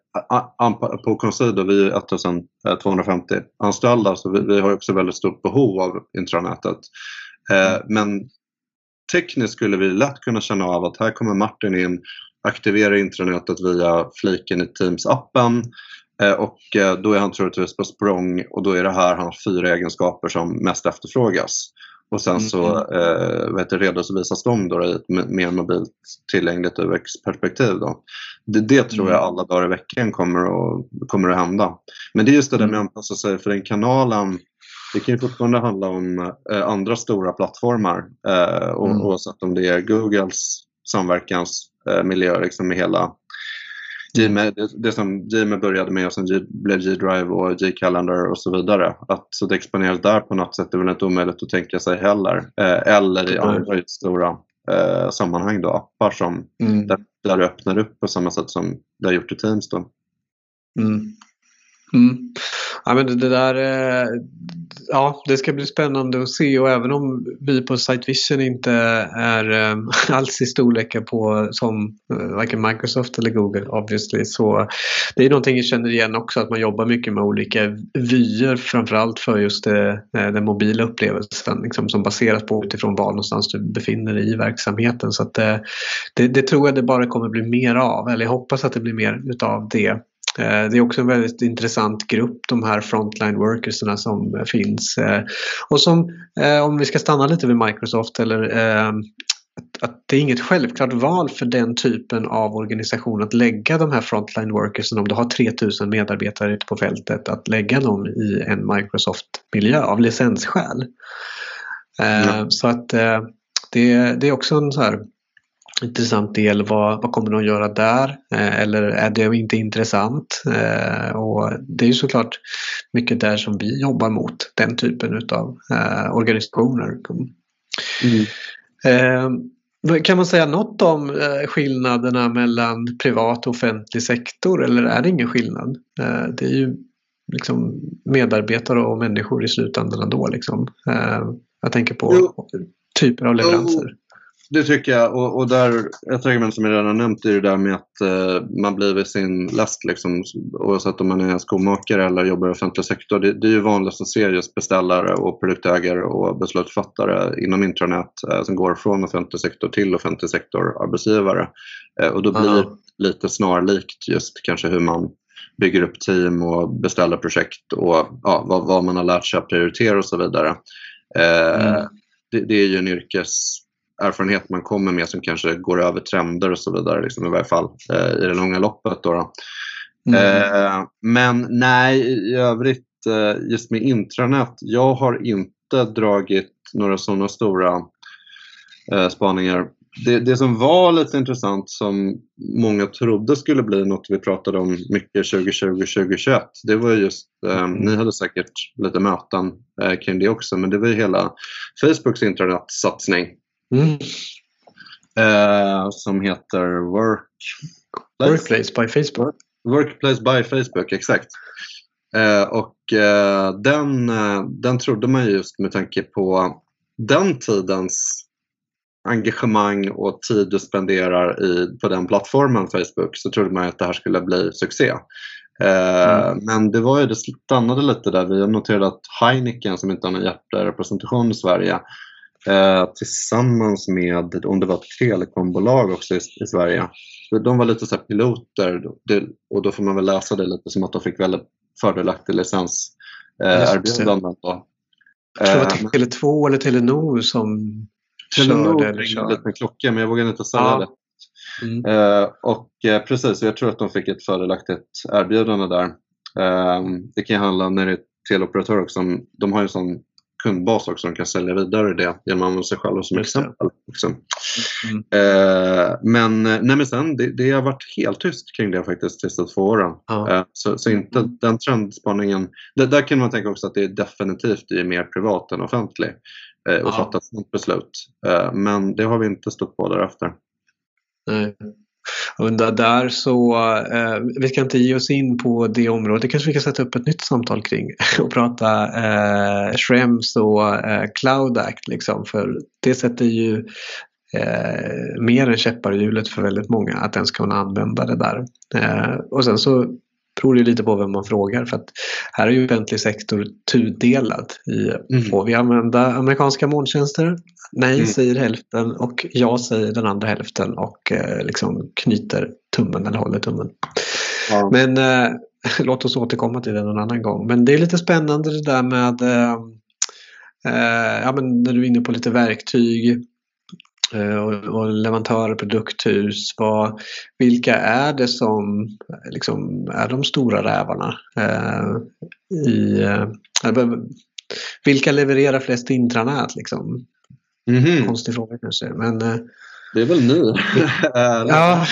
på Consido, vi är 1250 anställda så vi, vi har också väldigt stort behov av intranätet. Eh, men tekniskt skulle vi lätt kunna känna av att här kommer Martin in, aktiverar intranätet via fliken i Teams-appen och då är han troligtvis på språng och då är det här hans fyra egenskaper som mest efterfrågas. Och sen så mm. eh, redovisas de då i ett mer mobilt tillgängligt UX-perspektiv. Då. Det, det tror jag mm. alla dagar i veckan kommer att, kommer att hända. Men det är just det där med att mm. anpassa sig för den kanalen det kan ju fortfarande handla om eh, andra stora plattformar eh, mm. oavsett om det är Googles samverkansmiljö liksom med hela Gmail, det, det som Gmail började med och sen G, blev G-Drive och G-Calendar och så vidare. Att så det exponeras där på något sätt är väl inte omöjligt att tänka sig heller. Eh, eller i andra stora eh, sammanhang då, appar som mm. där, där du öppnar upp på samma sätt som det har gjort i Teams. Då. Mm. Mm. Ja, men det, där, eh, ja, det ska bli spännande att se. Och även om vi på Sitevision inte är eh, alls i storlekar på som eh, varken Microsoft eller Google obviously så det är någonting jag känner igen också att man jobbar mycket med olika vyer framförallt för just det, den mobila upplevelsen liksom, som baseras på utifrån var någonstans du befinner dig i verksamheten. Så att det, det tror jag det bara kommer bli mer av eller jag hoppas att det blir mer utav det det är också en väldigt intressant grupp, de här frontline workersna som finns. Eh, och som, eh, om vi ska stanna lite vid Microsoft eller att det är inget självklart val för den typen av organisation att lägga de här frontline workersen om du har 3000 medarbetare ute på fältet att lägga dem i en Microsoft-miljö av licensskäl. Mm. Så att det, det är också en så här intressant del. Vad, vad kommer de att göra där? Eh, eller är det inte intressant? Eh, och det är ju såklart mycket där som vi jobbar mot, den typen av eh, organisationer. Mm. Kan man säga något om skillnaderna mellan privat och offentlig sektor eller är det ingen skillnad? Det är ju liksom medarbetare och människor i slutändan ändå. Liksom. Jag tänker på jo. typer av leveranser. Det tycker jag. Och, och där, ett argument som jag redan nämnt är det där med att eh, man blir vid sin last. Liksom, oavsett om man är skomakare eller jobbar i offentlig sektor. Det, det är ju vanligast att se just beställare och produktägare och beslutsfattare inom intranät eh, som går från offentlig sektor till offentlig sektor arbetsgivare. Eh, och då blir det lite snarlikt just kanske hur man bygger upp team och beställer projekt och ja, vad, vad man har lärt sig att prioritera och så vidare. Eh, mm. det, det, är ju en yrkes erfarenhet man kommer med som kanske går över trender och så vidare liksom, i varje fall eh, i det långa loppet. Då, då. Mm. Eh, men nej, i övrigt eh, just med intranät, jag har inte dragit några sådana stora eh, spaningar. Det, det, som var lite intressant som många trodde skulle bli något vi pratade om mycket 2020-2021 det var just, eh, mm. ni hade säkert lite möten eh, kring det också, men det var ju hela Facebooks intranetsatsning Mm. Eh, som heter Work... Workplace by Facebook. Workplace by Facebook, exakt. Eh, och eh, den, eh, den trodde man just med tanke på den tidens engagemang och tid du spenderar i, på den plattformen Facebook så trodde man att det här skulle bli succé. Eh, mm. Men det var ju, det stannade lite där. Vi har noterat att Heineken som inte har någon hjärterepresentation i Sverige eh, tillsammans med, om det var ett telekombolag också i, i Sverige. De var lite så piloter det, och då får man väl läsa det lite som att de fick väldigt fördelaktig licenserbjudande. Eh, Jag tror det var Tele2 eller Telenor som Telenor körde. Telenor lite med klocka men jag vågade inte säga ja. det. Mm. Eh, och eh, precis, jag tror att de fick ett fördelaktigt erbjudande där. Eh, det kan handla när det är teleoperatörer också. De har ju en sån kundbas också. De kan sälja vidare det genom att använda sig själva som exempel. Liksom. Mm. Eh, men, eh, nej, men sen, det, det, har varit helt tyst kring det faktiskt de sista två åren. Ja. Eh, så, så, inte mm. den trendspaningen. Det, där kan man tänka också att det är definitivt är mer privat än offentlig eh, och ja. fatta ett sådant beslut. Eh, men det har vi inte stått på därefter. Nej. Och där så, eh, vi ska inte ge oss in på det området, det kanske vi kan sätta upp ett nytt samtal kring och prata eh, Schrems och eh, Cloud Act liksom, för det sätter ju eh, mer än käppar i hjulet för väldigt många att ens kunna använda det där. Eh, och sen så beror det lite på vem man frågar för att här är ju offentlig sektor tudelad i mm. får vi använda amerikanska molntjänster? Nej, mm. säger hälften och jag säger den andra hälften och eh, liksom knyter tummen eller håller tummen. Ja. Men eh, låt oss återkomma till det någon annan gång. Men det är lite spännande det där med eh, eh ja, men när du är inne på lite verktyg och, och leverantörer, produkthus. Vad, vilka är det som liksom, är de stora rävarna? Eh, i, eh, vilka levererar flest intranät? Liksom? Mm -hmm. Konstig fråga kanske. Men, eh, det är väl ni? ja.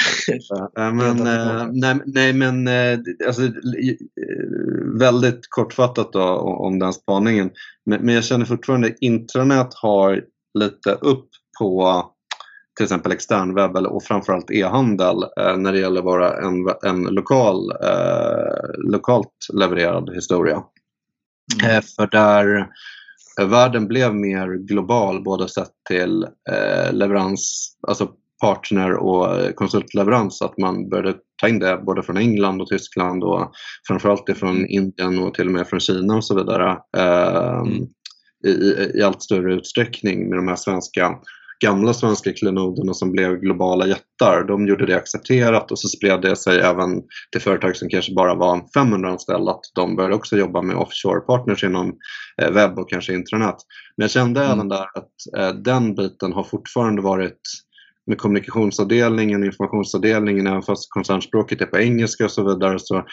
men, nej, nej, men alltså, väldigt kortfattat då, om den spaningen. Men, men jag känner fortfarande intranät har lite upp på till exempel externwebb och framförallt e-handel eh, när det gäller att vara en, en lokal, eh, lokalt levererad historia. Mm. Eh, för där eh, världen blev mer global både sett till eh, leverans, alltså partner och konsultleverans, att man började ta in det både från England och Tyskland och framförallt från mm. Indien och till och med från Kina och så vidare. Eh, mm. i, i, allt större utsträckning med de här svenska gamla svenska klenoderna som blev globala jättar, de gjorde det accepterat och så spred det sig även till företag som kanske bara var 500 anställda att de började också jobba med offshore-partners inom eh, webb och kanske intranät. Men jag kände mm. även där att eh, den biten har fortfarande varit med kommunikationsavdelningen, informationsavdelningen, även fast koncernspråket är på engelska och så vidare, så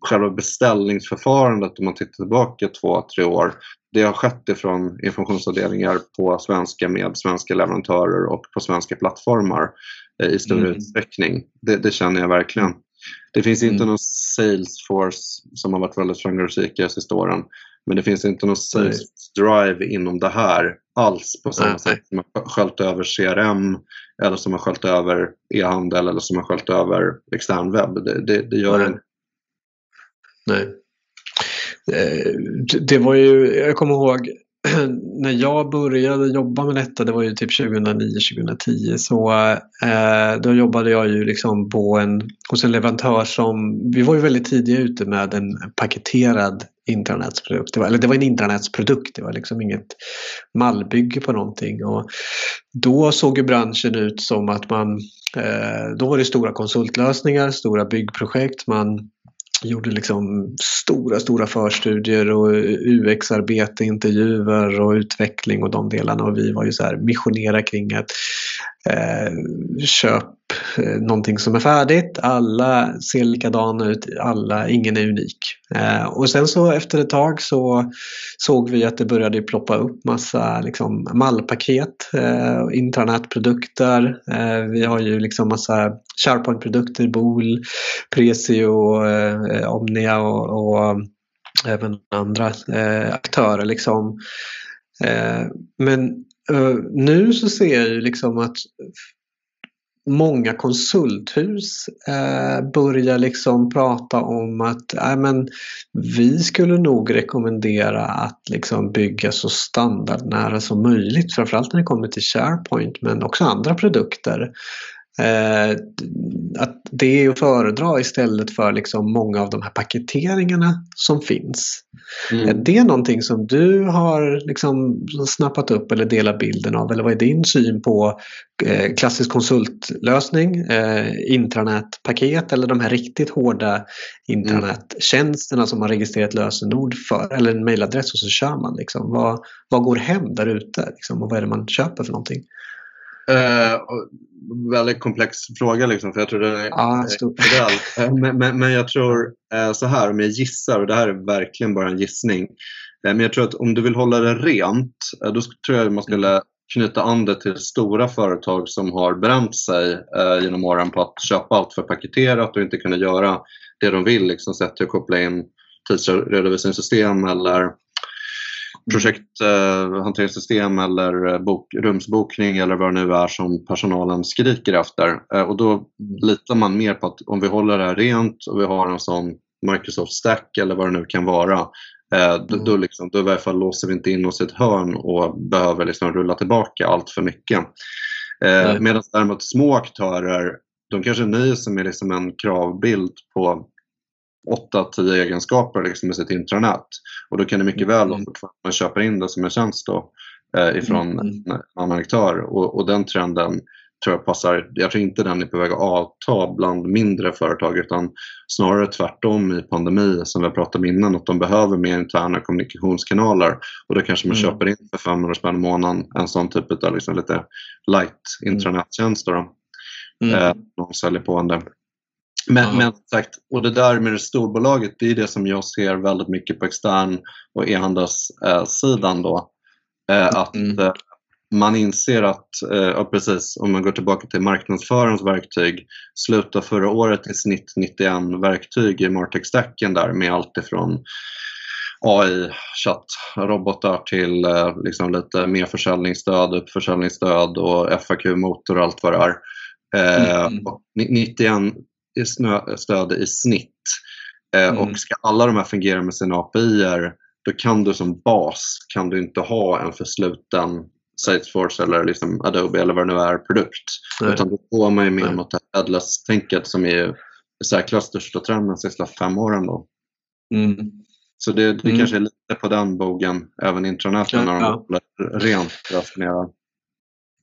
själva beställningsförfarandet om man tittar tillbaka två, tre år, det har skett ifrån informationsavdelningar på svenska med svenska leverantörer och på svenska plattformar eh, i stor mm. utsträckning. Det, det, känner jag verkligen. Det finns inte mm. någon Salesforce som har varit väldigt framgångsrik de sista åren. Men det finns inte någon sales drive inom det här alls på samma nej, sätt som har sköljt över CRM eller som har sköljt över e-handel eller som har sköljt över extern webb. Det, det, det gör nej. Nej. Eh, det var ju, jag kommer ihåg när jag började jobba med detta, det var ju typ 2009-2010, så eh, då jobbade jag ju liksom på en, hos en leverantör som, vi var ju väldigt tidiga ute med en paketerad intranätsprodukt. Det var, eller det var en intranätsprodukt, det var liksom inget mallbygge på någonting. Och då såg ju branschen ut som att man, eh, då var det stora konsultlösningar, stora byggprojekt, man gjorde liksom stora, stora förstudier och UX-arbete, intervjuer och utveckling och de delarna. Och vi var ju så här missionera kring att eh, köp Eh, någonting som är färdigt. Alla ser likadana ut, alla, ingen är unik. Eh, och sen så efter ett tag så såg vi att det började ploppa upp massa liksom, mallpaket, eh, intranätprodukter. Eh, vi har ju liksom massa SharePoint-produkter, Bool, Presio, eh, Omnia och, och eh, även andra eh, aktörer. Liksom. Eh, men nu så ser jag ju liksom att många konsulthus eh, börjar liksom prata om att äh, men, vi skulle nog rekommendera att liksom bygga så standardnära som möjligt. Framförallt när det kommer till SharePoint men också andra produkter. Eh, att det är att föredra istället för liksom många av de här paketeringarna som finns. Mm. Är det någonting som du har liksom snappat upp eller delat bilden av? Eller vad är din syn på eh, klassisk konsultlösning, eh, intranätpaket eller de här riktigt hårda intranettjänsterna som har registrerat lösenord för eller en mejladress och så kör man. Liksom. Vad, vad går hem där ute liksom, och vad är det man köper för någonting? Uh, väldigt komplex fråga liksom, för jag tror den är ah, uh, men, men, men, jag tror uh, så här, om jag gissar, och det här är verkligen bara en gissning, men jag tror att om du vill hålla det rent, då tror jag man skulle mm. knyta an det till stora företag som har bränt sig genom åren på att köpa allt för paketerat och inte kunna göra det de vill, liksom, sett till att koppla in tidsredovisningssystem eller projekthanteringssystem eh, eller eh, bok, rumsbokning eller vad det nu är som personalen skriker efter. Eh, och då litar man mer på att om vi håller det här rent och vi har en sån Microsoft Stack eller vad det nu kan vara, då, då, liksom, då i varje fall låser vi inte in oss i ett hörn och behöver liksom rulla tillbaka allt för mycket. Eh, Medan däremot små aktörer, de kanske nöjer sig med liksom en kravbild på 8-10 egenskaper liksom i sitt intranät. Och då kan det mycket väl mm. man köper in det som en tjänst då, eh, ifrån mm. en annan aktör. Och, och, den trenden tror jag passar, jag tror inte den är på väg att avta bland mindre företag utan snarare tvärtom i pandemi som vi pratat om innan att de behöver mer interna kommunikationskanaler och då kanske man mm. köper in för 500 spänn i månaden en sån typ av liksom lite light mm. intranättjänst. Mm. Eh, någon säljer på en det. Men, men sagt, och det där med det storbolaget, det är det som jag ser väldigt mycket på extern och e-handelssidan då. Eh, att mm. eh, man inser att, eh, ja, precis, om man går tillbaka till marknadsförarens verktyg, slutar förra året i snitt 91 verktyg i Martech-stacken där med allt ifrån AI, chattrobotar till eh, liksom lite mer försäljningsstöd, uppförsäljningsstöd och FAQ-motor och allt vad det är. Eh, mm. 91 stöd i snitt. Eh, mm. Och ska alla de här fungera med sina API då kan du som bas kan du inte ha en försluten Salesforce eller liksom Adobe eller vad det nu är produkt. Nej. Utan då går man ju mer Nej. mot det headless-tänket som är i särklass största trenden de sista fem åren. Då. Mm. Så det, det mm. kanske är lite på den bogen, även intranäten, ja, när de ja. rent raffinerar.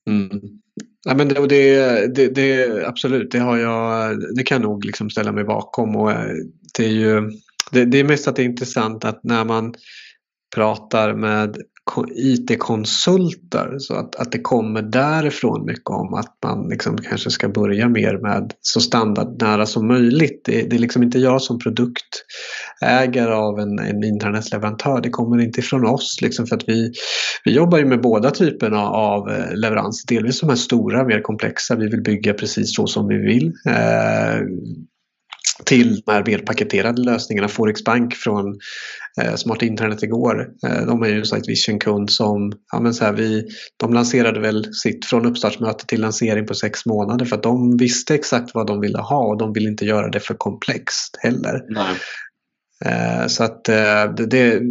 Mm. Ja, men det, det, det, det, absolut, det, har jag, det kan jag nog liksom ställa mig bakom. Och eh, det, är ju, det, det är mest att det är intressant att när man pratar med IT-konsulter. Så att, att det kommer därifrån mycket om att man liksom kanske ska börja mer med så standardnära som möjligt. Det, det är liksom inte jag som produktägare av en, en internetleverantör. Det kommer inte ifrån oss. Liksom för att vi, vi jobbar ju med båda typerna av eh, leveranser. Delvis de här stora, mer komplexa. Vi vill bygga precis så som vi vill. Eh, till de här mer paketerade lösningarna. Forex Bank från Smart Internet igår. Eh, de är ju en Sitevision-kund som ja, men så här, vi, de lanserade väl sitt från uppstartsmöte till lansering på sex månader för att de visste exakt vad de ville ha och de vill inte göra det för komplext heller. Nej. Eh, så att eh, det,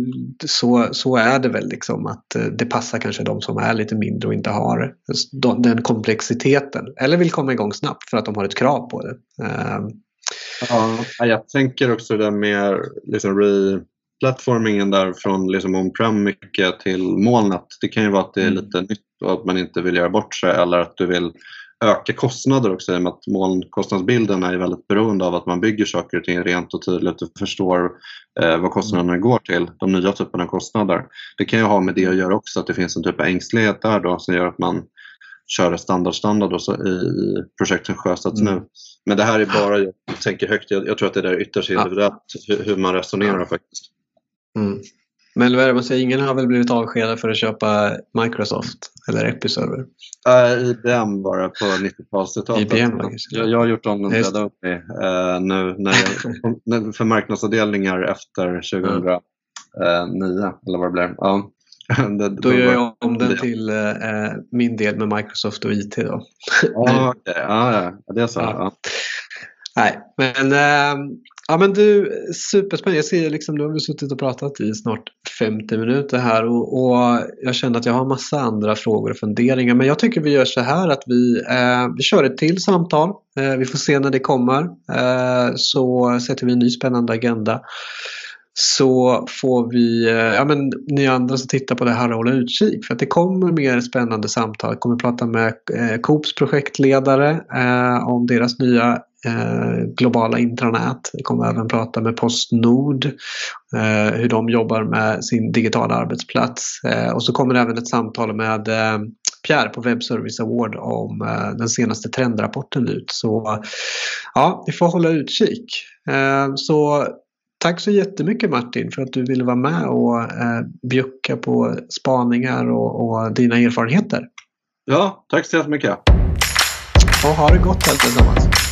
så, så är det väl liksom att eh, det passar kanske de som är lite mindre och inte har den komplexiteten eller vill komma igång snabbt för att de har ett krav på det. Ja, jag tänker också det där med liksom re-plattformingen där från liksom on-prem mycket till molnet. Det kan ju vara att det är mm. lite nytt och att man inte vill göra bort sig eller att du vill öka kostnader också i och med att molnkostnadsbilden är väldigt beroende av att man bygger saker och ting rent och tydligt och förstår eh, vad kostnaderna går till, de nya typerna av kostnader. Det kan ju ha med det att göra också, att det finns en typ av ängslighet där då som gör att man kör standard standard i projekt som sjösatts mm. nu. Men det här är bara, jag tänker högt, jag, jag tror att det där yttrar sig individuellt hur, hur man resonerar faktiskt. Mm. Men vad är det man säger, ingen har väl blivit avskedad för att köpa Microsoft eller Episerver? Uh, IBM var det på 90-talstalet. Jag, jag har gjort om den Red Only uh, nu när jag, för marknadsavdelningar efter 2009 mm. eller vad det blev. Ja. det, då gör jag om den till uh, min del med Microsoft och IT. Då. ah, okay. ah, ja, det är så. Ja. Nej, men Ja men du, superspännande. Jag ser liksom, nu har vi suttit och pratat i snart 50 minuter här och, och, jag känner att jag har massa andra frågor och funderingar. Men jag tycker vi gör så här att vi, eh, vi kör ett till samtal. Eh, vi får se när det kommer. Eh, så sätter vi en ny spännande agenda. Så får vi, eh, ja men ni andra som tittar på det här hålla utkik för att det kommer mer spännande samtal. Jag kommer prata med eh, Coops projektledare eh, om deras nya globala intranät. Vi kommer även prata med Postnord, eh, hur de jobbar med sin digitala arbetsplats. Eh, och så kommer det även ett samtal med eh, Pierre på Web Service Award om eh, den senaste trendrapporten ut. Så ja, vi får hålla utkik. Eh, så Tack så jättemycket Martin för att du ville vara med och eh, bjucka på spaningar och, och dina erfarenheter. Ja, tack så jättemycket. Och ha det gott allesammans.